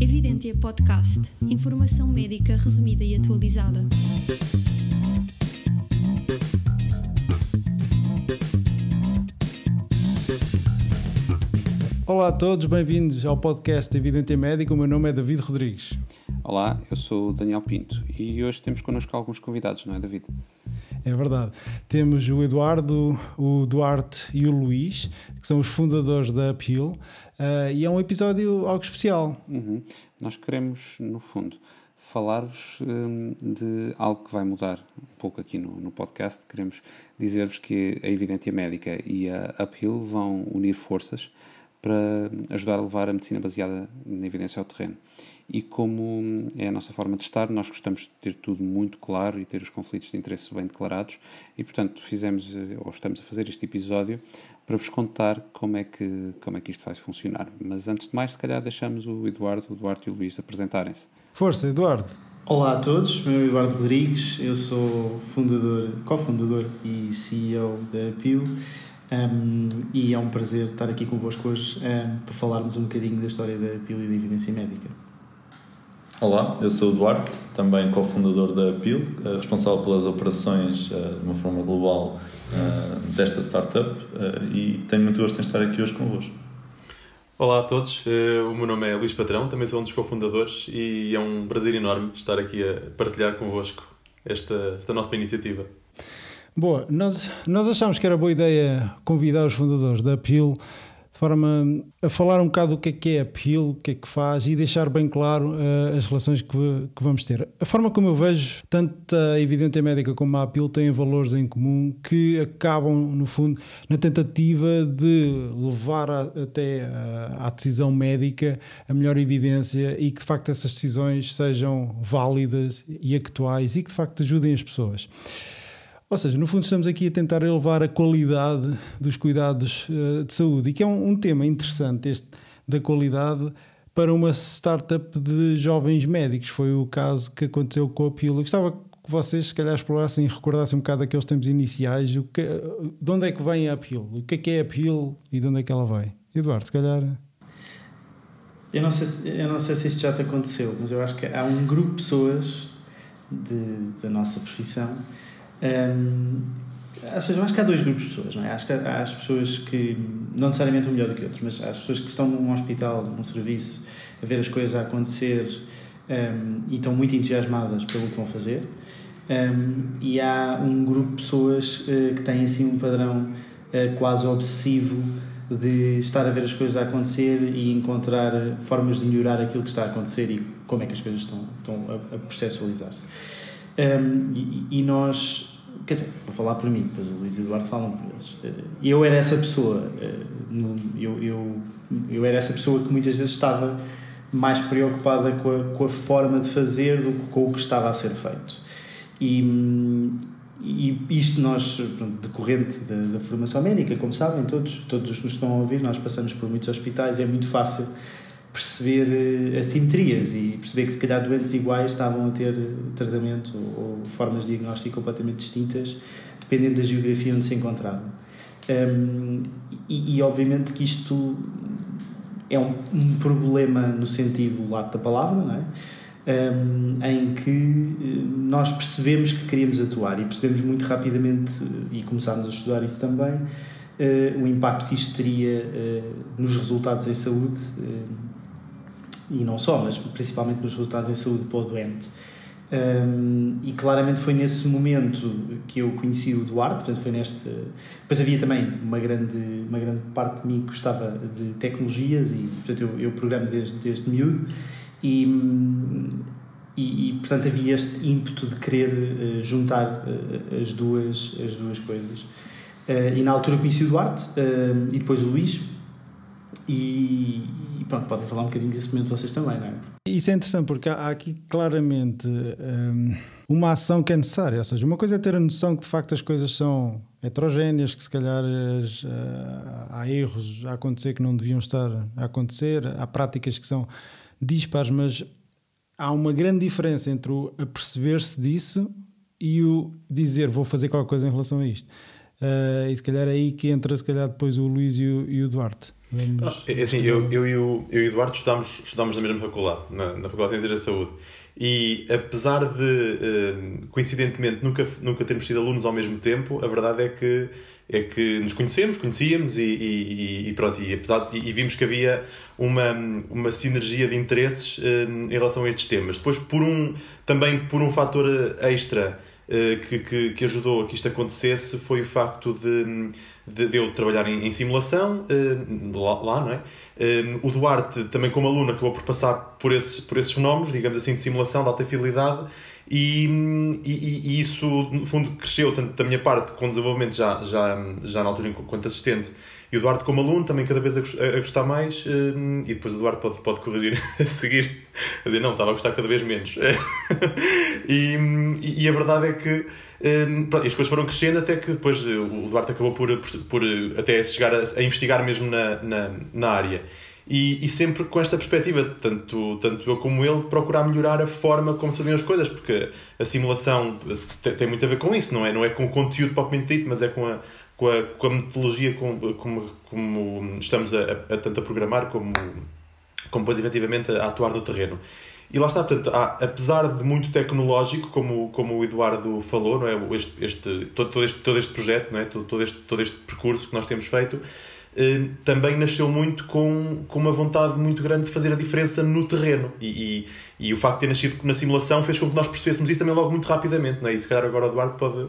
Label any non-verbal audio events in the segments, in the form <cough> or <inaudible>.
Evidentia Podcast. Informação médica resumida e atualizada. Olá a todos, bem-vindos ao podcast Evidentia Médica. O meu nome é David Rodrigues. Olá, eu sou o Daniel Pinto e hoje temos connosco alguns convidados, não é, David? É verdade. Temos o Eduardo, o Duarte e o Luís, que são os fundadores da Uphill, uh, e é um episódio algo especial. Uhum. Nós queremos, no fundo, falar-vos um, de algo que vai mudar um pouco aqui no, no podcast. Queremos dizer-vos que a Evidência Médica e a Uphill vão unir forças para ajudar a levar a medicina baseada na evidência ao terreno. E como é a nossa forma de estar, nós gostamos de ter tudo muito claro e ter os conflitos de interesse bem declarados e, portanto, fizemos eh, ou estamos a fazer este episódio para vos contar como é que, como é que isto vai funcionar. Mas antes de mais, se calhar deixamos o Eduardo, o Duarte e o Luís apresentarem-se. Força, Eduardo! Olá a todos, meu nome é Eduardo Rodrigues, eu sou fundador, cofundador e CEO da PIL um, e é um prazer estar aqui convosco hoje um, para falarmos um bocadinho da história da PIL e da evidência médica. Olá, eu sou o Duarte, também cofundador da PIL, eh, responsável pelas operações uh, de uma forma global uh, desta startup uh, e tenho muito gosto em estar aqui hoje convosco. Olá a todos, o meu nome é Luís Patrão, também sou um dos cofundadores e é um prazer enorme estar aqui a partilhar convosco esta, esta nossa iniciativa. Boa, nós, nós achámos que era boa ideia convidar os fundadores da Appeal de forma a falar um bocado do que é que é a Appeal, o que é que faz e deixar bem claro uh, as relações que, que, vamos ter. A forma como eu vejo, tanto a Evidente Médica como a Appeal têm valores em comum que acabam, no fundo, na tentativa de levar a, até à decisão médica a melhor evidência e que de facto essas decisões sejam válidas e actuais e que de facto ajudem as pessoas. Ou seja, no fundo estamos aqui a tentar elevar a qualidade dos cuidados uh, de saúde e que é um, um, tema interessante este da qualidade para uma startup de jovens médicos. Foi o caso que aconteceu com a Pila. Gostava que vocês se calhar explorassem e recordassem um bocado daqueles tempos iniciais. O que, de onde é que vem a Pila? O que é que é a Pila e de onde é que ela vai? Eduardo, se calhar... Eu não, sei se, eu não sei se isto já te aconteceu, mas eu acho que há um grupo de pessoas de, da nossa profissão um, ou seja, eu acho que há dois grupos de pessoas, não é? Acho que há as pessoas que, não necessariamente um melhor do que outro, mas há as pessoas que estão num hospital, num serviço, a ver as coisas a acontecer um, e estão muito entusiasmadas pelo que vão fazer. Um, e há um grupo de pessoas uh, que têm assim um padrão uh, quase obsessivo de estar a ver as coisas a acontecer e encontrar formas de melhorar aquilo que está a acontecer e como é que as coisas estão, estão a, a processualizar-se. Um, e, e, nós quer dizer, vou falar por mim, depois o Luís e o Eduardo falam por eles. Eh, eu era essa pessoa, eh, eu, eu, eu era essa pessoa que muitas vezes estava mais preocupada com a, com a forma de fazer do que com o que estava a ser feito. E, e isto nós, decorrente da, da, formação médica, como sabem todos, todos os que nos estão a ouvir, nós passamos por muitos hospitais, é muito fácil perceber uh, assimetrias e perceber que se calhar doentes iguais estavam a ter tratamento ou, formas de diagnóstico completamente distintas dependendo da geografia onde se encontravam. Um, e, e, obviamente que isto é um, um, problema no sentido lato da palavra, não é? Um, em que eh, nós percebemos que queríamos atuar e percebemos muito rapidamente, e começámos a estudar isso também, uh, o impacto que isto teria uh, nos resultados em saúde e não só, mas principalmente nos resultados em saúde para o doente. Um, e claramente foi nesse momento que eu conheci o Duarte, portanto foi neste... Depois havia também uma grande, uma grande parte de mim que gostava de tecnologias e, portanto, eu, eu programo desde, desde miúdo e, e, e, portanto, havia este ímpeto de querer uh, juntar uh, as, duas, as duas coisas. Uh, e na altura conheci o Duarte e depois o Luís e, e pronto, podem falar um bocadinho desse momento vocês também, não é? Isso é interessante porque há aqui claramente um, uma ação que é necessária. Ou seja, uma coisa é ter a noção que de facto as coisas são heterogéneas, que se calhar as, uh, há erros a acontecer que não deviam estar a acontecer, há práticas que são dispares, mas há uma grande diferença entre o aperceber-se disso e o dizer vou fazer qualquer coisa em relação a isto. Uh, e se calhar é aí que entra se calhar depois o Luís e o, e o Duarte. Vamos... É assim, eu, eu, e o, eu e o Duarte estudámos, estudámos na mesma faculdade, na, na Faculdade de Ciências da Saúde. E apesar de, uh, coincidentemente, nunca, nunca termos sido alunos ao mesmo tempo, a verdade é que, é que nos conhecemos, conhecíamos e, e, e pronto, e, apesar de, e vimos que havia uma, uma sinergia de interesses uh, em relação a estes temas. Depois, por um, também por um fator extra uh, que, que, que ajudou a que isto acontecesse, foi o facto de de, de eu trabalhar em, em simulação uh, lá, lá, não é? Uh, o Duarte, também como aluno, acabou por passar por esses, por esses fenómenos, digamos assim, de simulação, de alta fidelidade, e, e, e, isso, no fundo, cresceu tanto da minha parte com desenvolvimento já, já, já na altura enquanto assistente, e o Duarte como aluno também cada vez a, a gostar mais, uh, e depois o Duarte pode, pode corrigir <laughs> a seguir, a dizer, não, estava a gostar cada vez menos. <laughs> e, e a verdade é que um, pronto, as coisas foram crescendo até que depois eh, o Duarte acabou por, por, por até chegar a, a, investigar mesmo na, na, na área. E, e, sempre com esta perspectiva, tanto, tanto eu como ele, procurar melhorar a forma como se as coisas, porque a simulação tem, tem, muito a ver com isso, não é? Não é com o conteúdo propriamente dito, mas é com a, com a, com a metodologia como, como, como estamos a, a, tanto a programar como, como depois efetivamente a, a atuar no terreno. E lá está, portanto, há, apesar de muito tecnológico, como, como o Eduardo falou, não é? este, este, todo, todo, este, todo este projeto, não é? todo, todo, este, todo este percurso que nós temos feito, também nasceu muito com, com uma vontade muito grande de fazer a diferença no terreno. E, e, e o facto de ter nascido na simulação fez com que nós percebêssemos isso também logo muito rapidamente. Não é? E se calhar agora o Eduardo pode,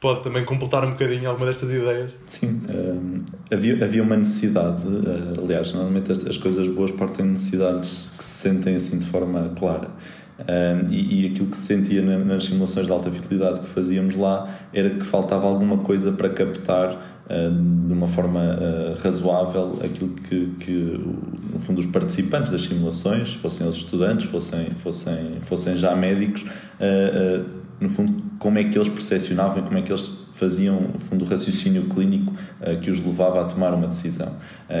pode também completar um bocadinho alguma destas ideias. Sim, um, havia, havia uma necessidade, uh, aliás, normalmente as, as, coisas boas partem de necessidades que se sentem assim de forma clara. Um, e, e, aquilo que se sentia na, nas simulações de alta fidelidade que fazíamos lá era que faltava alguma coisa para captar de uma forma uh, razoável aquilo que, que, no fundo, os participantes das simulações, fossem os estudantes, fossem, fossem, fossem já médicos, no fundo, como é que eles percepcionavam, como é que eles faziam, no fundo, o raciocínio clínico que os levava a tomar uma decisão.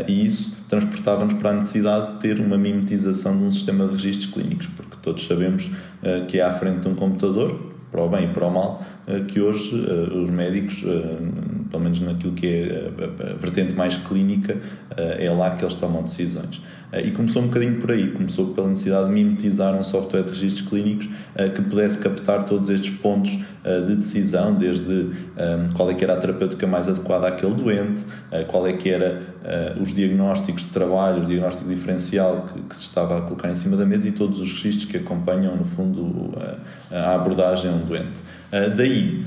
E isso transportava-nos para a necessidade de ter uma mimetização de um sistema de registros clínicos, porque todos sabemos que é à frente de um computador, para o bem e para o mal, que hoje os médicos, pelo menos naquilo que é a vertente mais clínica, é lá que eles tomam decisões. Eh, e começou um bocadinho por aí, começou pela necessidade de mimetizar um software de registros clínicos eh, que pudesse captar todos estes pontos eh, de decisão, desde qual é que era a terapêutica mais adequada àquele doente, qual é que era os diagnósticos de trabalho, o diagnóstico diferencial que, se estava a colocar em cima da mesa e todos os registros que acompanham, no fundo, a abordagem a um doente. daí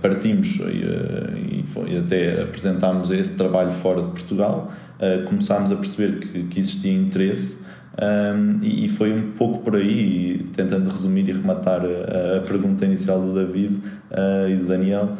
partimos e, e até apresentámos esse trabalho fora de Portugal, uh, começámos a perceber que, que existia interesse um, e, e, foi um pouco por aí, tentando resumir e rematar a, a pergunta inicial do David uh, e do Daniel,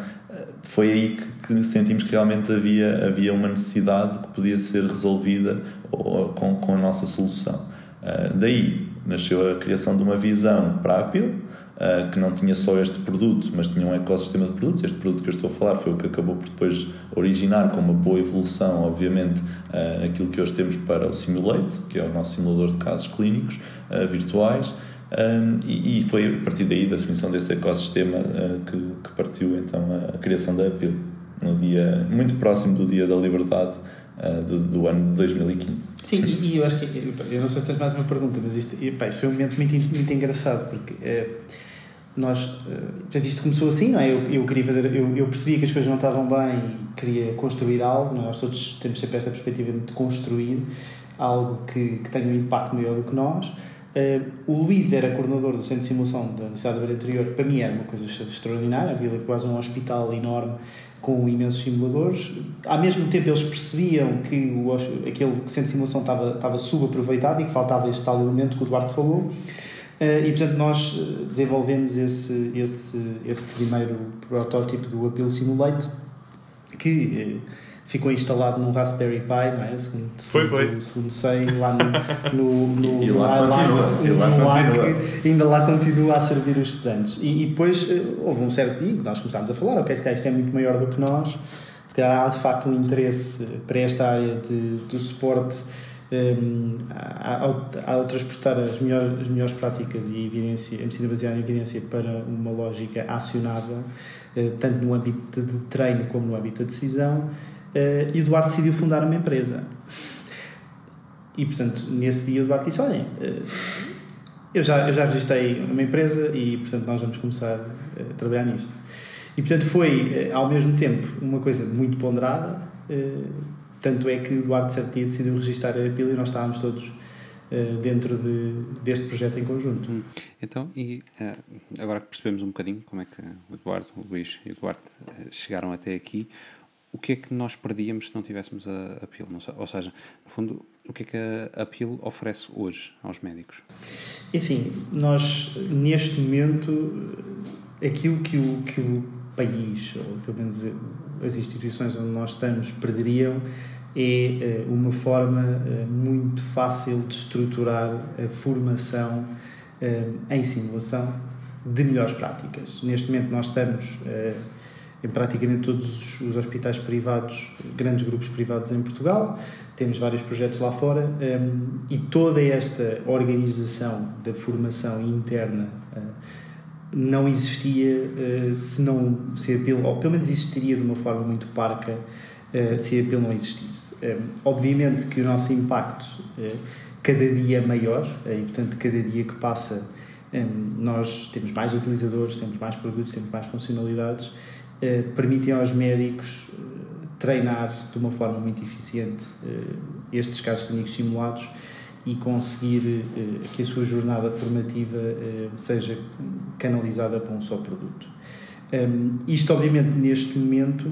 foi aí que, que, sentimos que realmente havia, havia uma necessidade que podia ser resolvida com, com a nossa solução. Uh, daí nasceu a criação de uma visão para a Apple, uh, que não tinha só este produto, mas tinha um ecossistema de produtos. Este produto que eu estou a falar foi o que acabou por depois originar com uma boa evolução, obviamente, uh, naquilo que hoje temos para o Simulate, que é o nosso simulador de casos clínicos uh, virtuais. Um, e, e, foi a partir daí, da definição desse ecossistema, que, que, partiu então a, a criação da Apple, no dia muito próximo do Dia da Liberdade do, do, ano de 2015. Sim, e, e, eu acho que, eu não sei se tens mais uma pergunta, mas isto, isto foi um momento muito, muito engraçado, porque nós, eh, portanto, isto começou assim, não é? Eu, eu queria fazer, eu, eu percebia que as coisas não estavam bem e queria construir algo, nós todos temos sempre esta perspectiva de construir algo que, que tenha um impacto maior do que nós. O Luís era coordenador do Centro de Simulação da Universidade do Beira Interior, para mim era uma coisa extraordinária, havia quase um hospital enorme com imensos simuladores. Ao mesmo tempo, eles percebiam que o, aquele centro de simulação estava, estava subaproveitado e que faltava este tal elemento que o Duarte falou. Eh, e, portanto, nós eh, desenvolvemos esse, esse, esse primeiro protótipo do Appeal Simulate, que eh, ficou instalado num Raspberry Pi, não é? Segundo, foi, foi. segundo sei, lá no, no, no, e lá, no continua, lá, lá continua. ainda lá continua a servir os estudantes. E, e depois houve um certo dia nós começámos a falar, ok, se calhar isto é muito maior do que nós, se calhar há de facto um interesse para esta área de, do suporte um, ao, ao, transportar as melhores, as melhores práticas e evidência, a medicina baseada em evidência para uma lógica acionável, tanto no âmbito de treino como no âmbito da decisão, e o Duarte decidiu fundar uma empresa. E, portanto, nesse dia o Duarte disse, olhem, eu já, eu já registrei uma empresa e, portanto, nós vamos começar a trabalhar nisto. E, portanto, foi, ao mesmo tempo, uma coisa muito ponderada, tanto é que o certo dia decidiu registrar a pila e nós estávamos todos uh, dentro de, deste projeto em conjunto. Hum. Então, e uh, agora que percebemos um bocadinho como é que o Eduardo, o Luís e o uh, chegaram até aqui, o que é que nós perdíamos se não tivéssemos a, a? Ou seja, no fundo, o que é que a, a oferece hoje aos médicos? É assim, nós, neste momento, aquilo que o, que o país, ou pelo menos as instituições onde nós estamos, perderiam é eh, uma forma eh, muito fácil de estruturar a formação eh, em simulação de melhores práticas. Neste momento nós estamos em praticamente todos os hospitais privados, grandes grupos privados em Portugal, temos vários projetos lá fora e toda esta organização da formação interna não existia se não se a ou pelo menos existiria de uma forma muito parca se a PIL não existisse. Obviamente que o nosso impacto cada dia é maior e, portanto, cada dia que passa nós temos mais utilizadores, temos mais produtos, temos mais funcionalidades, permitem aos médicos treinar de uma forma muito eficiente estes casos clínicos simulados e conseguir que a sua jornada formativa seja canalizada para um só produto. Isto, obviamente, neste momento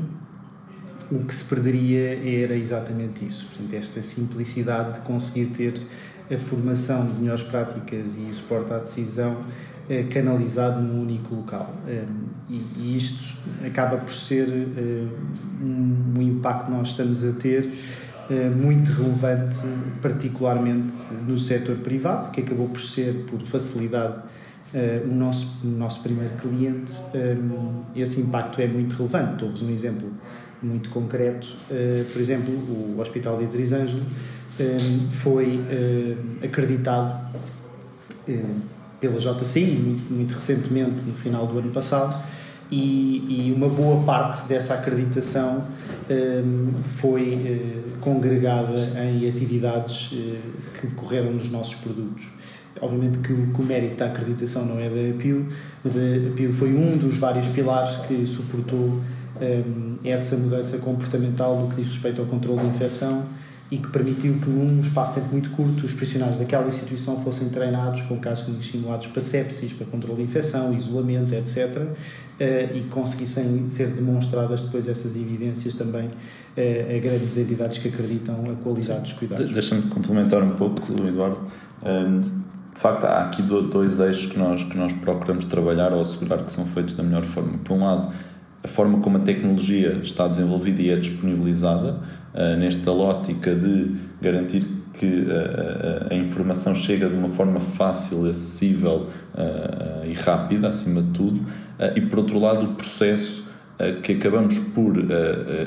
o que se perderia era exatamente isso. Portanto, esta simplicidade de conseguir ter a formação de melhores práticas e o suporte à decisão eh, canalizado num único local. Eh, e, isto acaba por ser eh, um, impacto que nós estamos a ter eh, muito relevante, particularmente no setor privado, que acabou por ser, por facilidade, eh, o, nosso, o nosso primeiro cliente. Eh, esse impacto é muito relevante. Dou-vos um exemplo muito concreto. Por exemplo, o Hospital de Ângelo uh, foi acreditado pela JCI, muito, recentemente, no final do ano passado, e, e uma boa parte dessa acreditação foi congregada em atividades que decorreram nos nossos produtos. Obviamente que o, que o mérito da acreditação não é da APIL, mas a APIL foi um dos vários pilares que suportou um, essa mudança comportamental no que diz respeito ao controle de infecção e que permitiu que num espaço de tempo muito curto os profissionais daquela instituição fossem treinados com casos simulados para sepsis, para controle de infecção, isolamento, etc. Uh, e conseguissem ser demonstradas depois essas evidências também uh, a grandes entidades que acreditam a qualidade dos cuidados. Deixa-me complementar um pouco, Eduardo. Um, de facto, há aqui dois eixos que nós, que nós procuramos trabalhar ou assegurar que são feitos da melhor forma. Por um lado, a forma como a tecnologia está desenvolvida e é disponibilizada, nesta lógica de garantir que uh, a informação chega de uma forma fácil, acessível uh, e rápida, acima de tudo, e por outro lado, o processo que acabamos por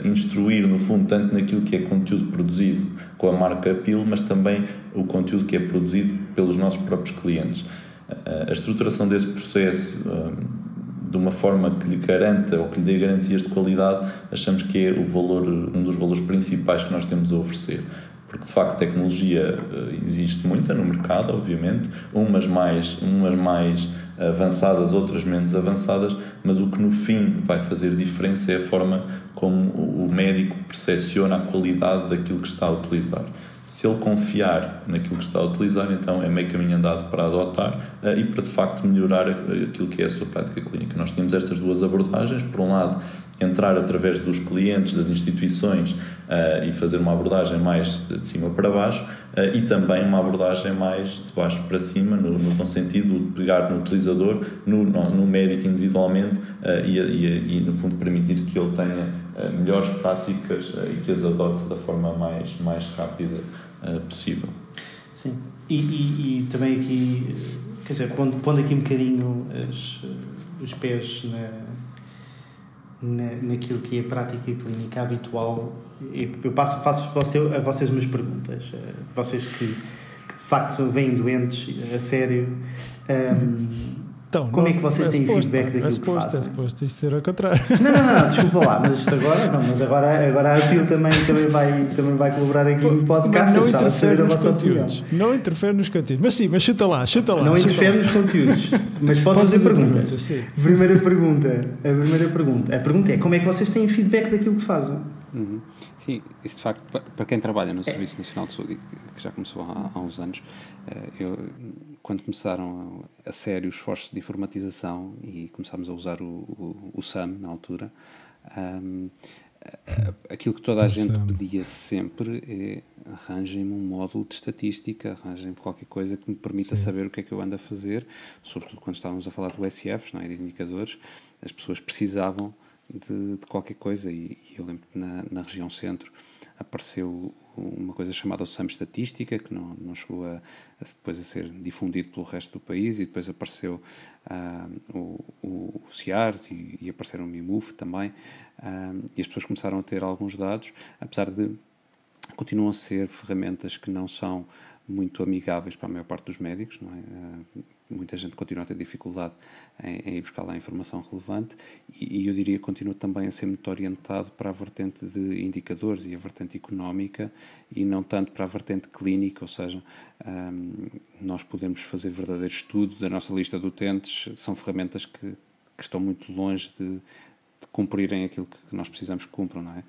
instruir, no fundo, tanto naquilo que é conteúdo produzido com a marca PIL, mas também o conteúdo que é produzido pelos nossos próprios clientes. a estruturação desse processo de uma forma que lhe garanta ou que lhe dê garantias de qualidade, achamos que é o valor, um dos valores principais que nós temos a oferecer. Porque de facto tecnologia eh, existe muita no mercado, obviamente, umas mais, umas mais avançadas, outras menos avançadas, mas o que no fim vai fazer diferença é a forma como o médico percepciona a qualidade daquilo que está a utilizar. Se ele confiar naquilo que está a utilizar, então é meio caminho andado para adotar uh, e para de facto melhorar aquilo que é a sua prática clínica. Nós temos estas duas abordagens. Por um lado, entrar através dos clientes, das instituições uh, e fazer uma abordagem mais de cima para baixo uh, e também uma abordagem mais de baixo para cima, no, no sentido de pegar no utilizador, no, no, no médico individualmente uh, e, e, e, no fundo, permitir que ele tenha melhores práticas e que as adote da forma mais, mais rápida possível. Sim, e, e, e, também aqui, quer dizer, pondo, pondo aqui um bocadinho as, os pés na na, naquilo que é a prática clínica habitual. Eu passo, faço a vocês umas perguntas. Eh, vocês que, que de facto vêm doentes a sério. Um, <laughs> Então, Como não- é que vocês é têm suposto, feedback daquilo é que suposto, fazem? É suposto isto ser ao contrário. Não, não, não, desculpa lá, mas isto agora, não, mas agora, agora a Apil também, também, vai, também vai colaborar aqui no podcast. Mas não interfere nos vossa opinião. conteúdos. Não interfere nos conteúdos. Mas sim, mas chuta lá, chuta lá. Não chuta interfere lá. nos conteúdos, mas pode fazer fazer perguntas. Primeira pergunta, a primeira pergunta. A pergunta é como é que vocês têm feedback daquilo que fazem? Uhum. Sim, isso de facto, pa- para quem trabalha no Serviço Nacional de Saúde, que já começou há, há uns anos, eh, eu, quando começaram a, a sério os esforços de informatização e começámos a usar o, o, o SAM na altura, a- aquilo que toda a O gente SAM. pedia sempre é arranjem-me um módulo de estatística, arranjem-me qualquer coisa que me permita saber o que é que eu ando a fazer, sobretudo quando estávamos a falar do SFs, não é, de indicadores, as pessoas precisavam de, de qualquer coisa e, e eu lembro que na, na região centro apareceu uma coisa chamada o SAM Estatística, que não, não chegou a, a depois a ser difundido pelo resto do país e depois apareceu ah, o, o, CIARS e, e apareceram o MIMUF também ah, e as pessoas começaram a ter alguns dados, apesar de continuam a ser ferramentas que não são muito amigáveis para a maior parte dos médicos, não é? Muita gente continua a ter dificuldade em, em ir buscar lá informação relevante e, e eu diria que continua também a ser muito orientado para a vertente de indicadores e a vertente económica e não tanto para a vertente clínica, ou seja, ahm, nós podemos fazer verdadeiro estudo da nossa lista de utentes, são ferramentas que, que estão muito longe de, de cumprirem aquilo que nós precisamos que cumpram, não é?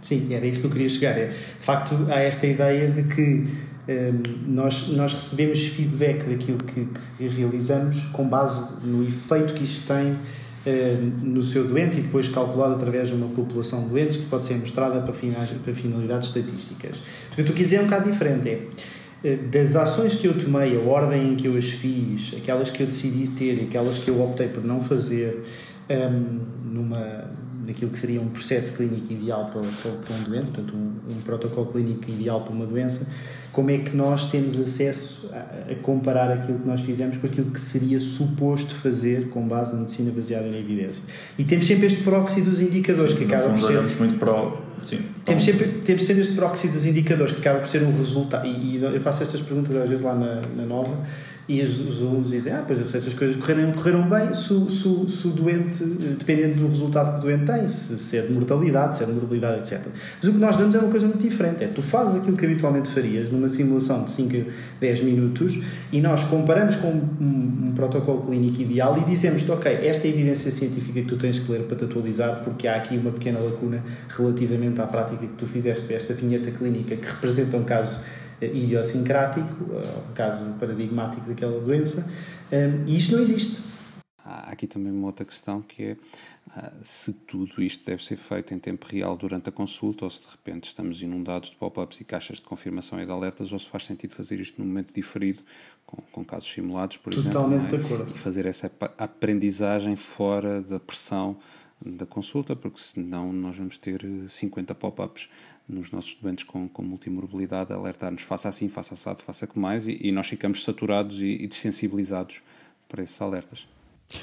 Sim, era isso que eu queria chegar. É, de facto, há esta ideia de que hum, nós, nós recebemos feedback daquilo que, que realizamos com base no efeito que isto tem hum, no seu doente e depois calculado através de uma população de doentes que pode ser mostrada para, finais, para finalidades estatísticas. O que eu estou a dizer é um bocado diferente. É, eh, das ações que eu tomei, a ordem em que eu as fiz, aquelas que eu decidi ter e aquelas que eu optei por não fazer, hum, numa, naquilo que seria um processo clínico ideal para, para, para um doente, portanto, um, um protocolo clínico ideal para uma doença, como é que nós temos acesso a, a comparar aquilo que nós fizemos com aquilo que seria suposto fazer com base na medicina baseada na evidência. E temos sempre este proxy dos indicadores, que no acaba por ser. muito para o. Sim, Temos sempre, temos sempre este proxy dos indicadores que acaba por ser um resultado. E, e eu faço estas perguntas às vezes lá na, na nova e os, os alunos dizem: Ah, pois eu sei se as coisas correram, correram bem, se, se, se o doente, eh, dependendo do resultado que o doente tem, se, se é de mortalidade, se é de morbilidade, etc. Mas o que nós damos é uma coisa muito diferente: é tu fazes aquilo que habitualmente farias numa simulação de 5 a 10 minutos e nós comparamos com um, um protocolo clínico ideal e dizemos-te: Ok, esta é a evidência científica que tu tens que ler para te atualizar, porque há aqui uma pequena lacuna relativamente à prática que tu fizeste para esta vinheta clínica que representa um caso idiosincrático, eh, um caso paradigmático daquela doença, eh, e isto não existe. Há aqui também uma outra questão que é ah, se tudo isto deve ser feito em tempo real durante a consulta ou se de repente estamos inundados de pop-ups e caixas de confirmação e de alertas ou se faz sentido fazer isto num momento diferido, com, com casos simulados, por Totalmente exemplo. de não é? acordo. E fazer essa aprendizagem fora da pressão da consulta, porque senão nós vamos ter eh, 50 pop-ups nos nossos doentes com, com multimorbilidade alertar-nos faça assim, faça assado, faça com mais e, e nós ficamos saturados e, e desensibilizados para esses alertas.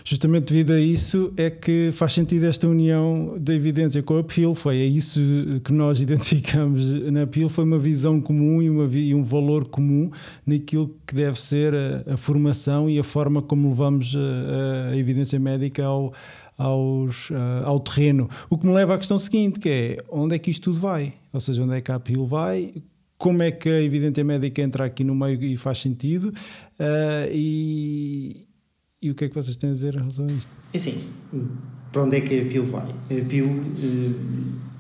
Justamente devido a isso é que faz sentido esta união da evidência com a PIL. Foi é isso que nós <laughs> identificamos na PIL, foi uma visão comum e, uma, e um valor comum naquilo que deve ser a, a formação e a forma como levamos a, a evidência médica ao, aos, ah, ao terreno. O que me leva à questão seguinte, que é onde é que isto tudo vai? Ou seja, onde é que a PIL vai? Como é que a evidência médica entra aqui no meio e faz sentido? Ah, e, e o que é que vocês têm a dizer em relação a isto? É Assim, para onde é que a PIL vai? A PIL, eh, de-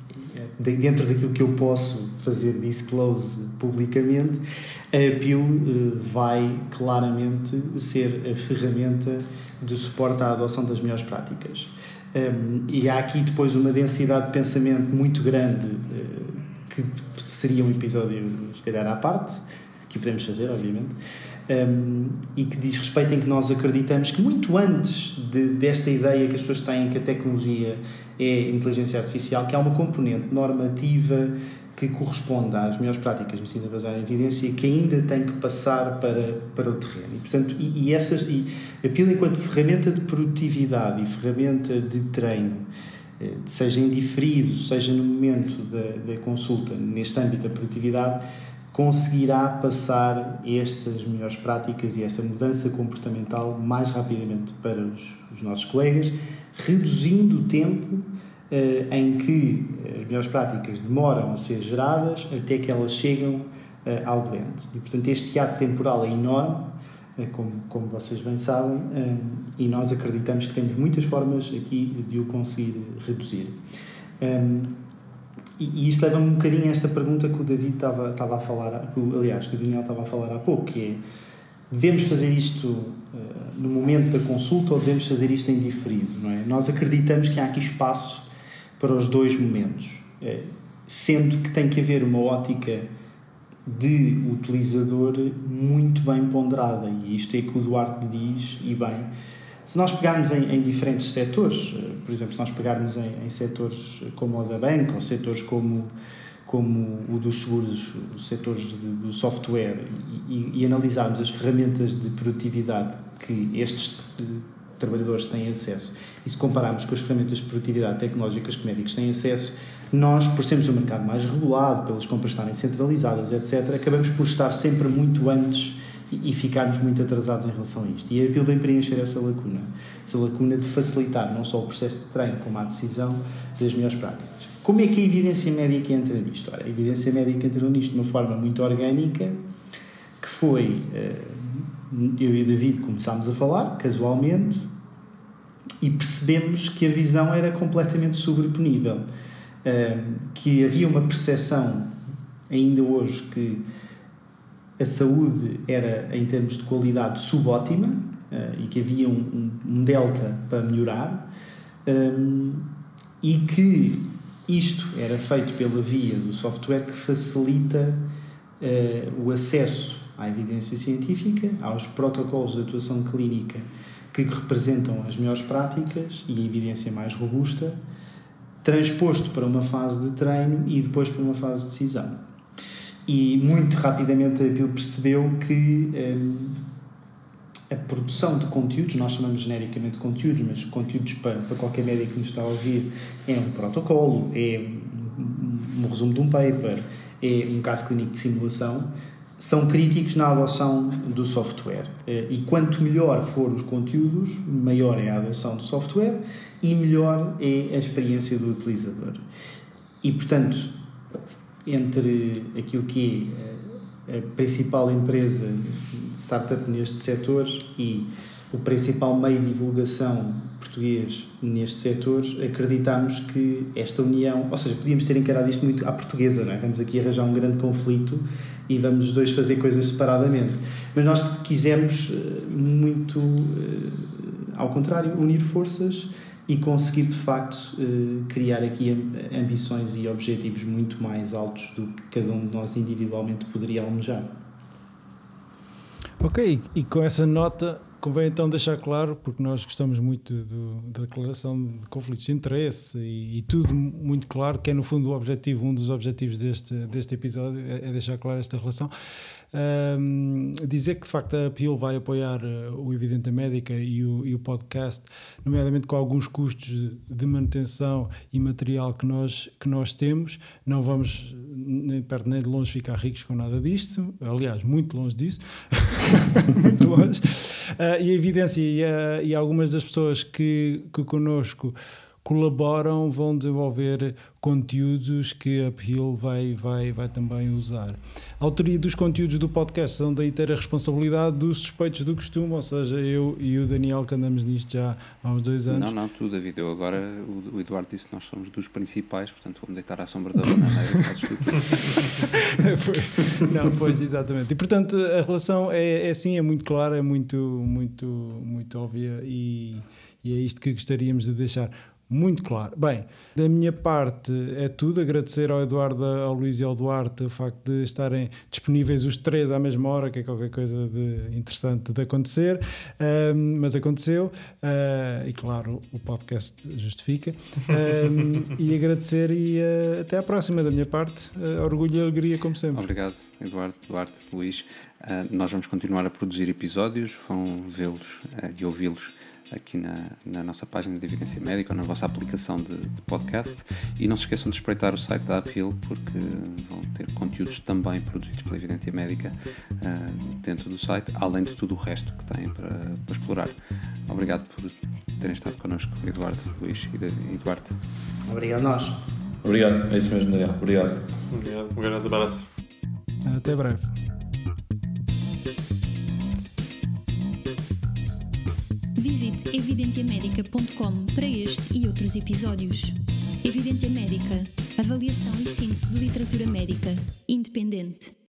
dentro daquilo que eu posso fazer disclose publicamente, a PIL eh, vai claramente ser a ferramenta de suporte à adoção das melhores práticas. E há aqui depois uma densidade de pensamento muito grande eh, que seria um episódio, se calhar, à parte, que podemos fazer, obviamente, um, e que diz respeito em que nós acreditamos que muito antes de, desta ideia que as pessoas têm que a tecnologia é inteligência artificial, que há uma componente normativa que corresponde às melhores práticas de medicina baseada em evidência que ainda tem que passar para, para o terreno. E, portanto, e, e, estas, e a enquanto ferramenta de produtividade e ferramenta de treino, eh, seja em diferido, seja no momento da, da consulta, neste âmbito da produtividade, conseguirá passar estas melhores práticas e essa mudança comportamental mais rapidamente para os, os nossos colegas, reduzindo o tempo eh, em que as melhores práticas demoram a ser geradas até que elas chegam eh, ao doente. E, portanto, este hiato temporal é enorme, eh, como, como vocês bem sabem, e nós acreditamos que temos muitas formas aqui de o conseguir reduzir. E, e isto leva-me um bocadinho a esta pergunta que o David estava, estava a falar, que aliás, que o Daniel estava a falar há pouco, que é, devemos fazer isto uh, no momento da consulta ou devemos fazer isto em diferido, não é? Nós acreditamos que há aqui espaço para os dois momentos, uh, sendo que tem que haver uma ótica de utilizador muito bem ponderada, e isto é que o Duarte diz, e bem, se nós pegarmos em, em, diferentes setores, eh, por exemplo, se nós pegarmos em, em setores como o da banca, ou setores como, como o dos seguros, os setores de, do software, e, e, analisarmos as ferramentas de produtividade que estes eh, trabalhadores têm acesso, e se compararmos com as ferramentas de produtividade tecnológicas que médicos têm acesso, nós, por sermos um mercado mais regulado, pelas compras estarem centralizadas, etc., acabamos por estar sempre muito antes e, ficarmos muito atrasados em relação a isto. E a APIL vem preencher essa lacuna. Essa lacuna de facilitar não só o processo de treino, como a decisão das melhores práticas. Como é que a evidência médica entra nisto? Ora, a evidência médica entrou nisto de uma forma muito orgânica, que foi. Eh, eu e o David começámos a falar, casualmente, e percebemos que a visão era completamente sobreponível. Eh, que havia uma percepção, ainda hoje, que a saúde era, em termos de qualidade, subótima uh, e que havia um, um, delta para melhorar um, e que isto era feito pela via do software que facilita uh, o acesso à evidência científica, aos protocolos de atuação clínica que representam as melhores práticas e a evidência mais robusta, transposto para uma fase de treino e depois para uma fase de decisão e muito rapidamente a Bill percebeu que um, a produção de conteúdos, nós chamamos genericamente de conteúdos, mas conteúdos para, para qualquer médico que nos está a ouvir é um protocolo, é um, um resumo de um paper, é um caso clínico de simulação, são críticos na adoção do software. Eh, e quanto melhor for os conteúdos, maior é a adoção do software e melhor é a experiência do utilizador. E, portanto, entre aquilo que é a principal empresa startup neste setor e o principal meio de divulgação português neste setor, acreditamos que esta união, ou seja, podíamos ter encarado isto muito à portuguesa, não é? Vamos aqui arranjar um grande conflito e vamos os dois fazer coisas separadamente. Mas nós quisemos eh, muito, eh, ao contrário, unir forças e conseguir de facto eh, criar aqui ambições e objetivos muito mais altos do que cada um de nós individualmente poderia almejar. Ok, e com essa nota convém então deixar claro, porque nós gostamos muito do, da declaração de conflitos de interesse e, e, tudo muito claro, que é no fundo o objetivo, um dos objetivos deste, deste episódio, é, é deixar claro esta relação. Um, dizer que de facto a Appeal vai apoiar uh, o Evidente Médica e o, e o podcast, nomeadamente com alguns custos de manutenção e material que nós, que nós temos. Não vamos nem perto nem de longe ficar ricos com nada disto, aliás, muito longe disso, <laughs> muito longe. Uh, e a evidência e, uh, e algumas das pessoas que, que connosco colaboram, vão desenvolver conteúdos que a Uphill vai, vai, vai também usar. A autoria dos conteúdos do podcast são da inteira responsabilidade dos suspeitos do costume, ou seja, eu e o Daniel que andamos nisto já há uns dois anos. Não, não, tu David, eu agora, o, Eduardo disse que nós somos dos principais, portanto vou-me deitar à sombra da bananeira, <laughs> Não, pois, exatamente. E portanto a relação é, é assim, é muito clara, é muito, muito, muito óbvia e, e é isto que gostaríamos de deixar muito claro. Bem, da minha parte é tudo. Agradecer ao Eduardo, ao Luís e ao Duarte o facto de estarem disponíveis os três à mesma hora, que é qualquer coisa de interessante de acontecer, um, mas aconteceu. Uh, e claro, o podcast justifica. Um, <laughs> e agradecer e uh, até à próxima da minha parte. Uh, orgulho e alegria, como sempre. Obrigado, Eduardo, Duarte, Luís. nós vamos continuar a produzir episódios, vão vê-los e ouvi-los aqui na, na nossa página de Evidência Médica ou na vossa aplicação de, de podcast. E não se esqueçam de espreitar o site da Uphill, porque vão ter conteúdos também produzidos pela Evidência Médica uh, dentro do site, além de tudo o resto que têm para, para explorar. Obrigado por terem estado connosco, Eduardo, Luís e Duarte. Obrigado a nós. Obrigado, é isso mesmo, Daniel. Obrigado. Obrigado. Um grande abraço. Até breve. Visite evidentiamedica.com para este e outros episódios. Evidência Médica. Avaliação e síntese de literatura médica. Independente.